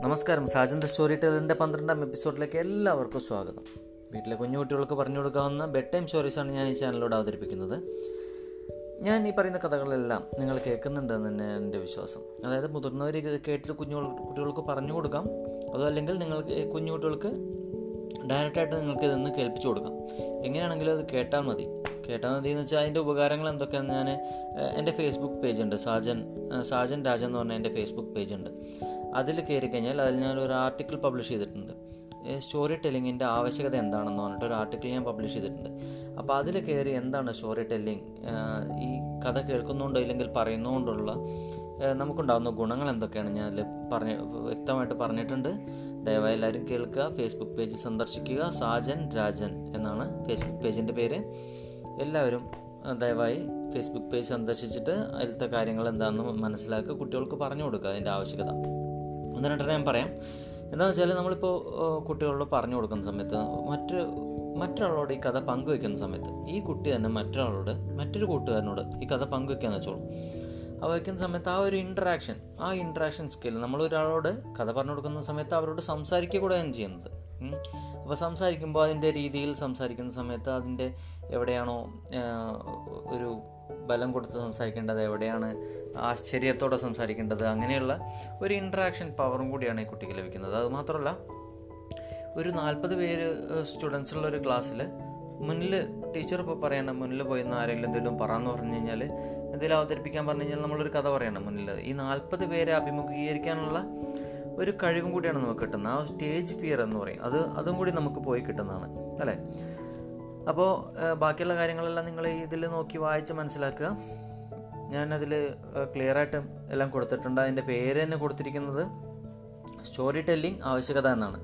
നമസ്കാരം. Sajan the story ടെലറിന്റെ പന്ത്രണ്ടാം എപ്പിസോഡിലേക്ക് എല്ലാവർക്കും സ്വാഗതം. വീട്ടിലെ കുഞ്ഞു കുട്ടികൾക്ക് പറഞ്ഞു കൊടുക്കാവുന്ന ബെഡ് ടൈം സ്റ്റോറീസാണ് ഞാൻ ഈ ചാനലിലൂടെ അവതരിപ്പിക്കുന്നത്. ഞാൻ ഈ പറയുന്ന കഥകളെല്ലാം നിങ്ങൾ കേൾക്കുന്നുണ്ടെന്ന് തന്നെ എന്റെ വിശ്വാസം. അതായത് മുതിർന്നവർ കേട്ടിട്ട് കുഞ്ഞു കുട്ടികൾക്ക് പറഞ്ഞു കൊടുക്കാം. അതോ അല്ലെങ്കിൽ നിങ്ങൾക്ക് കുഞ്ഞു കുട്ടികൾക്ക് ഡയറക്റ്റായിട്ട് നിങ്ങൾക്ക് ഇതൊന്ന് കേൾപ്പിച്ചു കൊടുക്കാം. എങ്ങനെയാണെങ്കിലും അത് കേട്ടാൽ മതി. കേട്ടാൽ മതി എന്ന് വെച്ചാൽ അതിന്റെ ഉപകാരങ്ങൾ എന്തൊക്കെയാണെന്ന് ഞാൻ എന്റെ ഫേസ്ബുക്ക് പേജുണ്ട് സാജൻ സാജൻ രാജൻ എന്ന് പറഞ്ഞ എന്റെ ഫേസ്ബുക്ക് പേജ് ഉണ്ട്. അതിൽ കയറി കഴിഞ്ഞാൽ അതിൽ ഞാൻ ഒരു ആർട്ടിക്കിൾ പബ്ലിഷ് ചെയ്തിട്ടുണ്ട്. സ്റ്റോറി ടെല്ലിങ്ങിന്റെ ആവശ്യകത എന്താണെന്ന് പറഞ്ഞിട്ട് ഒരു ആർട്ടിക്കിൾ ഞാൻ പബ്ലിഷ് ചെയ്തിട്ടുണ്ട്. അപ്പോൾ അതിൽ കയറി എന്താണ് സ്റ്റോറി ടെല്ലിങ് ഈ കഥ കേൾക്കുന്നുണ്ടോ ഇല്ലെങ്കിൽ പറയുന്നതുകൊണ്ടുള്ള നമുക്കുണ്ടാകുന്ന ഗുണങ്ങൾ എന്തൊക്കെയാണ്? ഞാൻ അതിൽ പറഞ്ഞ വ്യക്തമായിട്ട് പറഞ്ഞിട്ടുണ്ട്. ദയവായി എല്ലാവരും കേൾക്കുക. ഫേസ്ബുക്ക് പേജ് സന്ദർശിക്കുക. സാജൻ രാജൻ എന്നാണ് ഫേസ്ബുക്ക് പേജിന്റെ പേര്. എല്ലാവരും ദയവായി ഫേസ്ബുക്ക് പേജ് സന്ദർശിച്ചിട്ട് അതിലത്തെ കാര്യങ്ങൾ എന്താണെന്ന് മനസ്സിലാക്കുക. കുട്ടികൾക്ക് പറഞ്ഞു കൊടുക്കുക അതിന്റെ ആവശ്യകത. ഒന്ന് രണ്ടെണ്ണം ഞാൻ പറയാം. എന്താണെന്ന് വെച്ചാൽ നമ്മളിപ്പോൾ കുട്ടികളോട് പറഞ്ഞു കൊടുക്കുന്ന സമയത്ത് മറ്റ് മറ്റൊരാളോട് ഈ കഥ പങ്കുവെക്കുന്ന സമയത്ത് ഈ കുട്ടി തന്നെ മറ്റൊരാളോട് മറ്റൊരു കൂട്ടുകാരനോട് ഈ കഥ പങ്കുവെക്കാന്ന് വെച്ചോളൂ. ആ വയ്ക്കുന്ന സമയത്ത് ആ ഒരു ഇൻട്രാക്ഷൻ ആ ഇൻട്രാക്ഷൻ സ്കിൽ നമ്മൾ ഒരാളോട് കഥ പറഞ്ഞു കൊടുക്കുന്ന സമയത്ത് അവരോട് സംസാരിക്കുക കൂടെയാണ് ചെയ്യുന്നത് അപ്പോൾ സംസാരിക്കുമ്പോൾ അതിന്റെ രീതിയിൽ സംസാരിക്കുന്ന സമയത്ത് അതിന്റെ എവിടെയാണോ ഒരു ബലം കൊടുത്ത് സംസാരിക്കേണ്ടത് എവിടെയാണ്? ആശ്ചര്യത്തോടെ സംസാരിക്കേണ്ടത്. അങ്ങനെയുള്ള ഒരു ഇൻട്രാക്ഷൻ പവറും കൂടിയാണ് ഈ കുട്ടിക്ക് ലഭിക്കുന്നത്. അത് മാത്രമല്ല ഒരു നാൽപ്പത് പേര് സ്റ്റുഡൻസ് ഉള്ള ഒരു ക്ലാസ്സിൽ മുന്നിൽ ടീച്ചർ ഇപ്പോൾ പറയണം മുന്നിൽ പോയി നിന്ന് ആരെങ്കിലും എന്തെങ്കിലും പറയാമെന്ന് പറഞ്ഞു കഴിഞ്ഞാൽ എന്തെങ്കിലും അവതരിപ്പിക്കാൻ പറഞ്ഞു കഴിഞ്ഞാൽ നമ്മളൊരു കഥ പറയണം മുന്നിൽ ഈ നാൽപ്പത് പേരെ അഭിമുഖീകരിക്കാനുള്ള ഒരു കഴിവും കൂടിയാണ് നമുക്ക് കിട്ടുന്നത്. ആ സ്റ്റേജ് ഫിയർ എന്ന് പറയും. അത് അതും കൂടി നമുക്ക് പോയി കിട്ടുന്നതാണ്. അല്ലേ? അപ്പോൾ ബാക്കിയുള്ള കാര്യങ്ങളെല്ലാം നിങ്ങൾ ഇതിൽ നോക്കി വായിച്ച് മനസ്സിലാക്കുക. ഞാനതിൽ ക്ലിയർ ആയിട്ട് എല്ലാം കൊടുത്തിട്ടുണ്ട്. അതിന്റെ പേര് തന്നെ കൊടുത്തിരിക്കുന്നത് സ്റ്റോറി ടെല്ലിംഗ് ആവശ്യകത എന്നാണ്.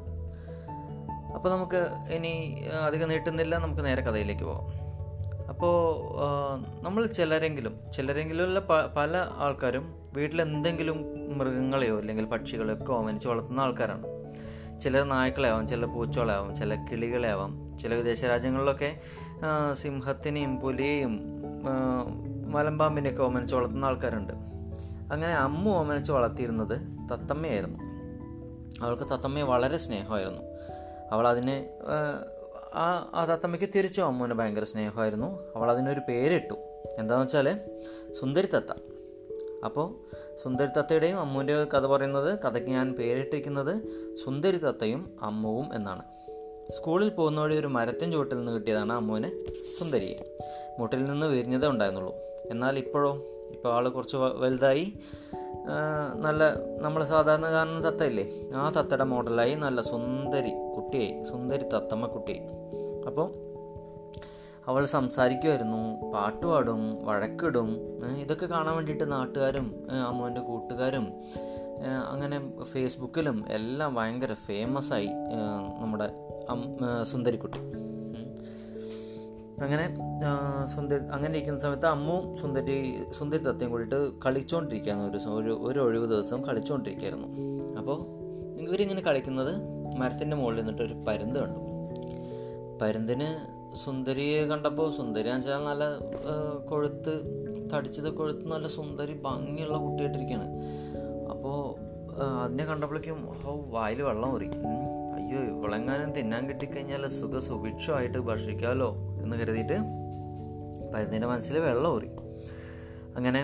അപ്പോൾ നമുക്ക് ഇനി അധികം നീട്ടുന്നില്ല. നമുക്ക് നേരെ കഥയിലേക്ക് പോകാം അപ്പോൾ നമ്മൾ ചിലരെങ്കിലും ചിലരെങ്കിലും ഉള്ള പല ആൾക്കാരും വീട്ടിൽ എന്തെങ്കിലും മൃഗങ്ങളെയോ അല്ലെങ്കിൽ പക്ഷികളെയോ ഒക്കെ ഓമനിച്ച് വളർത്തുന്ന ആൾക്കാരാണ്. ചിലർ നായ്ക്കളാവാം ചില പൂച്ചകളാവാം ചില കിളികളാവാം ചില വിദേശ രാജ്യങ്ങളിലൊക്കെ സിംഹത്തിനെയും പുലിയെയും മലമ്പാമ്പിനെയൊക്കെ ഓമനിച്ച് വളർത്തുന്ന ആൾക്കാരുണ്ട്. അങ്ങനെ അമ്മ ഓമനിച്ച് വളർത്തിയിരുന്നത് തത്തമ്മയായിരുന്നു. അവൾക്ക് തത്തമ്മയെ വളരെ സ്നേഹമായിരുന്നു. അവൾ അതിനെ ആ ആ തത്തമ്മയ്ക്ക് തിരിച്ചും അമ്മുവിന് ഭയങ്കര സ്നേഹമായിരുന്നു. അവൾ അതിനൊരു പേരിട്ടു. എന്താണെന്ന് വെച്ചാൽ സുന്ദരി തത്ത. അപ്പോൾ സുന്ദരി തത്തയുടെയും അമ്മുവിന്റെ കഥ പറയുന്നത് കഥയ്ക്ക് ഞാൻ പേരിട്ടിരിക്കുന്നത് സുന്ദരി തത്തയും അമ്മുവും എന്നാണ്. സ്കൂളിൽ പോകുന്ന വഴി ഒരു മരത്തിൻ ചുവട്ടിൽ നിന്ന് കിട്ടിയതാണ് അമ്മുവിന് സുന്ദരിയെ മുട്ടിൽ നിന്ന് വിരിഞ്ഞതേ ഉണ്ടായിരുന്നുള്ളൂ. എന്നാൽ ഇപ്പോഴോ? ഇപ്പോൾ ആൾ കുറച്ച് വലുതായി. നല്ല നമ്മൾ സാധാരണ കാണുന്ന തത്തയില്ലേ? ആ തത്തയുടെ മോഡലായി നല്ല സുന്ദരി കുട്ടിയായി. സുന്ദരി തത്തമ്മ കുട്ടിയായി അപ്പോൾ അവൾ സംസാരിക്കുമായിരുന്നു പാട്ടുപാടും വഴക്കിടും ഇതൊക്കെ കാണാൻ വേണ്ടിയിട്ട് നാട്ടുകാരും അമ്മുവിന്റെ കൂട്ടുകാരും അങ്ങനെ ഫേസ്ബുക്കിലും എല്ലാം ഭയങ്കര ഫേമസ് ആയി നമ്മുടെ സുന്ദരിക്കുട്ടി. അങ്ങനെ സുന്ദരി അങ്ങനെ ഇരിക്കുന്ന സമയത്ത് അമ്മും സുന്ദരി സുന്ദരി തത്തയും കൂടിയിട്ട് കളിച്ചുകൊണ്ടിരിക്കുകയായിരുന്നു ഒരു ഒരു ഒരു ഒഴിവ് ദിവസം കളിച്ചുകൊണ്ടിരിക്കുകയായിരുന്നു അപ്പോൾ ഇവരിങ്ങനെ കളിക്കുന്നത് മരത്തിന്റെ മുകളിൽ നിന്നിട്ട് ഒരു പരുന്ത് കണ്ടു. പരുന്തിന് സുന്ദരിയെ കണ്ടപ്പോൾ സുന്ദരി വെച്ചാൽ നല്ല കൊഴുത്ത് തടിച്ചത് കൊഴുത്ത് നല്ല സുന്ദരി ഭംഗിയുള്ള കുട്ടിയായിട്ടിരിക്കുകയാണ് അപ്പോൾ അതിനെ കണ്ടപ്പോഴേക്കും വായിൽ വെള്ളം ഊറി. അയ്യോ ഇവളെങ്ങാനും തിന്നാൻ കിട്ടിക്കഴിഞ്ഞാൽ സുഖ സുഭിക്ഷമായിട്ട് ഭക്ഷിക്കാമല്ലോ എന്ന് കരുതിയിട്ട് പരുന്നിന്റെ മനസ്സിൽ വെള്ളം ഊറി. അങ്ങനെ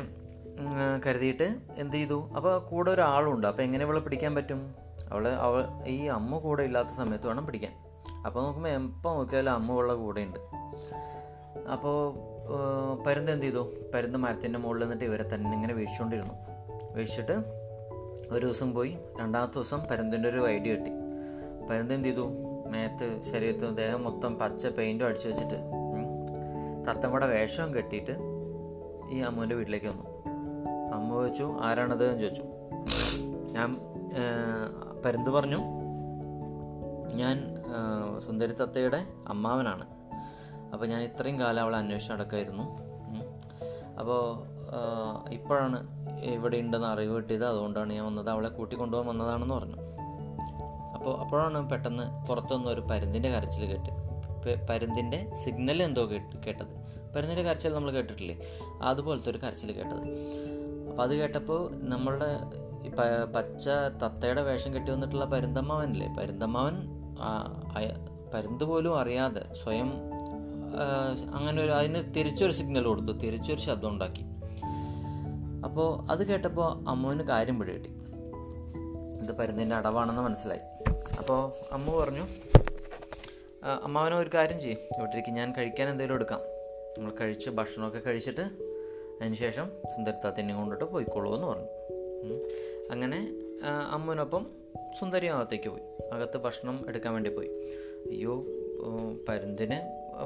കരുതിയിട്ട് എന്ത് ചെയ്തു? അപ്പോൾ കൂടെ ഒരാളുണ്ട്. അപ്പോൾ എങ്ങനെ ഇവളെ പിടിക്കാൻ പറ്റും? അവളെ അവൾ ഈ അമ്മ കൂടെ ഇല്ലാത്ത സമയത്ത് വേണം പിടിക്കാൻ. അപ്പോൾ നോക്കുമ്പോൾ എപ്പോൾ നോക്കിയാലും അമ്മ ഉള്ള കൂടെയുണ്ട്. അപ്പോൾ പരുന്ത് എന്ത് ചെയ്തു? പരുന്ത് മരത്തിന്റെ മുകളിൽ നിന്നിട്ട് ഇവരെ തന്നെ ഇങ്ങനെ വീഴ്ചുകൊണ്ടിരുന്നു വീഴ്ചിട്ട് ഒരു ദിവസം പോയി രണ്ടാമത്തെ ദിവസം പരുന്തിന്റെ ഒരു ഐഡിയ കിട്ടി. പരുന്ത് എന്ത് ചെയ്തു? മേത്ത് ശരീരത്ത് ദേഹം മൊത്തം പച്ച പെയിന്റും അടിച്ചു വെച്ചിട്ട് തത്തമ്മയുടെ വേഷം കെട്ടിയിട്ട് ഈ അമ്മുവിന്റെ വീട്ടിലേക്ക് വന്നു. അമ്മ ചോദിച്ചു ആരാണത്? എന്ന് ചോദിച്ചു. ഞാൻ പരുന്ത് പറഞ്ഞു ഞാൻ സുന്ദരി തത്തയുടെ അമ്മാവനാണ്. അപ്പോൾ ഞാൻ ഇത്രയും കാലം അവളെ അന്വേഷിച്ച് നടക്കായിരുന്നു. അപ്പോൾ ഇപ്പോഴാണ് ഇവിടെ ഉണ്ടെന്ന് അറിവ് കിട്ടിയത്. അതുകൊണ്ടാണ് ഞാൻ വന്നത്. അവളെ കൂട്ടിക്കൊണ്ടുപോകാൻ വന്നതാണെന്ന് പറഞ്ഞു. അപ്പോൾ അപ്പോഴാണ് പെട്ടെന്ന് പുറത്തുനിന്ന് ഒരു പരുന്തിന്റെ കരച്ചിൽ കേട്ട് പരുന്തിന്റെ സിഗ്നൽ എന്തോ കേട്ട് കേട്ടത്. പരുന്തിന്റെ കരച്ചിൽ നമ്മൾ കേട്ടിട്ടില്ലേ? അതുപോലത്തെ ഒരു കരച്ചിൽ കേട്ടത്. അപ്പോൾ അത് കേട്ടപ്പോൾ നമ്മളുടെ പച്ച തത്തയുടെ വേഷം കെട്ടി വന്നിട്ടുള്ള പരുന്തമ്മാവനല്ലേ? പരുന്തമ്മാവൻ പരുന്ത് പോലും അറിയാതെ സ്വയം അങ്ങനെ ഒരു അതിന് തിരിച്ചൊരു സിഗ്നൽ കൊടുത്തു. തിരിച്ചൊരു ശബ്ദം ഉണ്ടാക്കി. അപ്പോൾ അത് കേട്ടപ്പോൾ അമ്മുവിന് കാര്യം പിടി കിട്ടി. ഇത് പരുന്തിന്റെ അടവാണെന്ന് മനസ്സിലായി. അപ്പോൾ അമ്മ പറഞ്ഞു അമ്മാവനെ ഒരു കാര്യം ചെയ്യും. ഇവിടേക്ക് ഞാൻ കഴിക്കാൻ എന്തെങ്കിലും എടുക്കാം. നമ്മൾ കഴിച്ച് ഭക്ഷണമൊക്കെ കഴിച്ചിട്ട് അതിന് ശേഷം സുന്ദരത്താത്തിനെ കൊണ്ടിട്ട് പോയിക്കോളൂ എന്ന് പറഞ്ഞു അങ്ങനെ അമ്മുവിനൊപ്പം സുന്ദരി അകത്തേക്ക് പോയി അകത്ത് ഭക്ഷണം എടുക്കാൻ വേണ്ടി പോയി. അയ്യോ പരുന്തിന്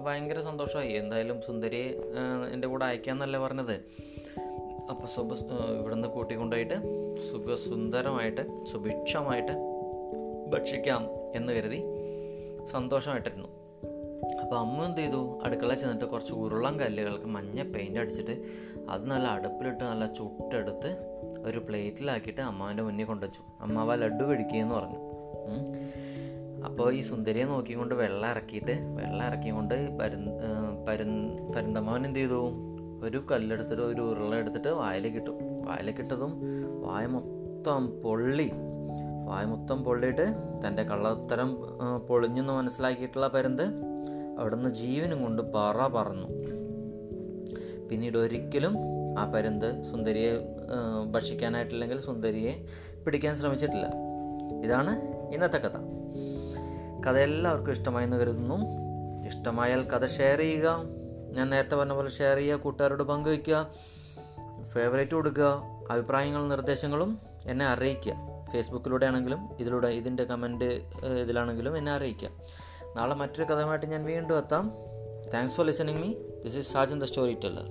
ഭയങ്കര സന്തോഷമായി. എന്തായാലും സുന്ദരിയെ എന്റെ കൂടെ അയക്കാമെന്നല്ലേ പറഞ്ഞത്. അപ്പോൾ സുഭ ഇവിടുന്ന് കൂട്ടിക്കൊണ്ടുപോയിട്ട് സുഖസുന്ദരമായിട്ട് സുഭിക്ഷമായിട്ട് ഭക്ഷിക്കാം എന്ന് കരുതി സന്തോഷമായിട്ടിരുന്നു. അപ്പോൾ അമ്മ എന്ത് ചെയ്തു? അടുക്കള ചെന്നിട്ട് കുറച്ച് ഉരുളൻ കല്ലുകൾക്ക് മഞ്ഞ പെയിന്റ് അടിച്ചിട്ട് അത് നല്ല അടുപ്പിലിട്ട് നല്ല ചുട്ടെടുത്ത് ഒരു പ്ലേറ്റിലാക്കിയിട്ട് അമ്മാവന്റെ മുന്നിൽ കൊണ്ടുവച്ചു. അമ്മാവ ലഡു കഴിക്കുകയെന്ന് പറഞ്ഞു. അപ്പോൾ ഈ സുന്ദരിയെ നോക്കിക്കൊണ്ട് വെള്ളം ഇറക്കിയിട്ട് വെള്ളം ഇറക്കിക്കൊണ്ട് പരു പരു പരുന്തമ്മാവൻ എന്ത് ചെയ്തു? ഒരു കല്ലെടുത്തിട്ട് ഒരു ഉരുള എടുത്തിട്ട് വായിലേക്ക് ഇട്ടു. വായിലേക്ക് ഇട്ടതും വായ മൊത്തം പൊള്ളി. വായ മൊത്തം പൊള്ളിയിട്ട് തന്റെ കള്ളത്തരം പൊളിഞ്ഞെന്ന് മനസ്സിലാക്കിയിട്ടുള്ള പരുന്ത് അവിടുന്ന് ജീവനും കൊണ്ട് പറ പറന്നു. പിന്നീട് ഒരിക്കലും ആ പരുന്ത് സുന്ദരിയെ ഭക്ഷിക്കാനായിട്ടില്ലെങ്കിൽ സുന്ദരിയെ പിടിക്കാൻ ശ്രമിച്ചിട്ടില്ല. ഇതാണ് ഇന്നത്തെ കഥ. കഥ എല്ലാവർക്കും ഇഷ്ടമായി എന്ന് കരുതുന്നു. ഇഷ്ടമായാൽ കഥ ഷെയർ ചെയ്യുക. ഞാൻ നേരത്തെ പറഞ്ഞ പോലെ ഷെയർ ചെയ്യുക കൂട്ടുകാരോട് പങ്കുവയ്ക്കുക ഫേവറേറ്റ് കൊടുക്കുക അഭിപ്രായങ്ങളും നിർദ്ദേശങ്ങളും എന്നെ അറിയിക്കുക. ഫേസ്ബുക്കിലൂടെ ആണെങ്കിലും ഇതിലൂടെ ഇതിന്റെ കമന്റ് ഇതിലാണെങ്കിലും എന്നെ അറിയിക്കുക. നാളെ മറ്റൊരു കഥയുമായിട്ട് ഞാൻ വീണ്ടും എത്താം. Thanks for listening me this is Sajan the storyteller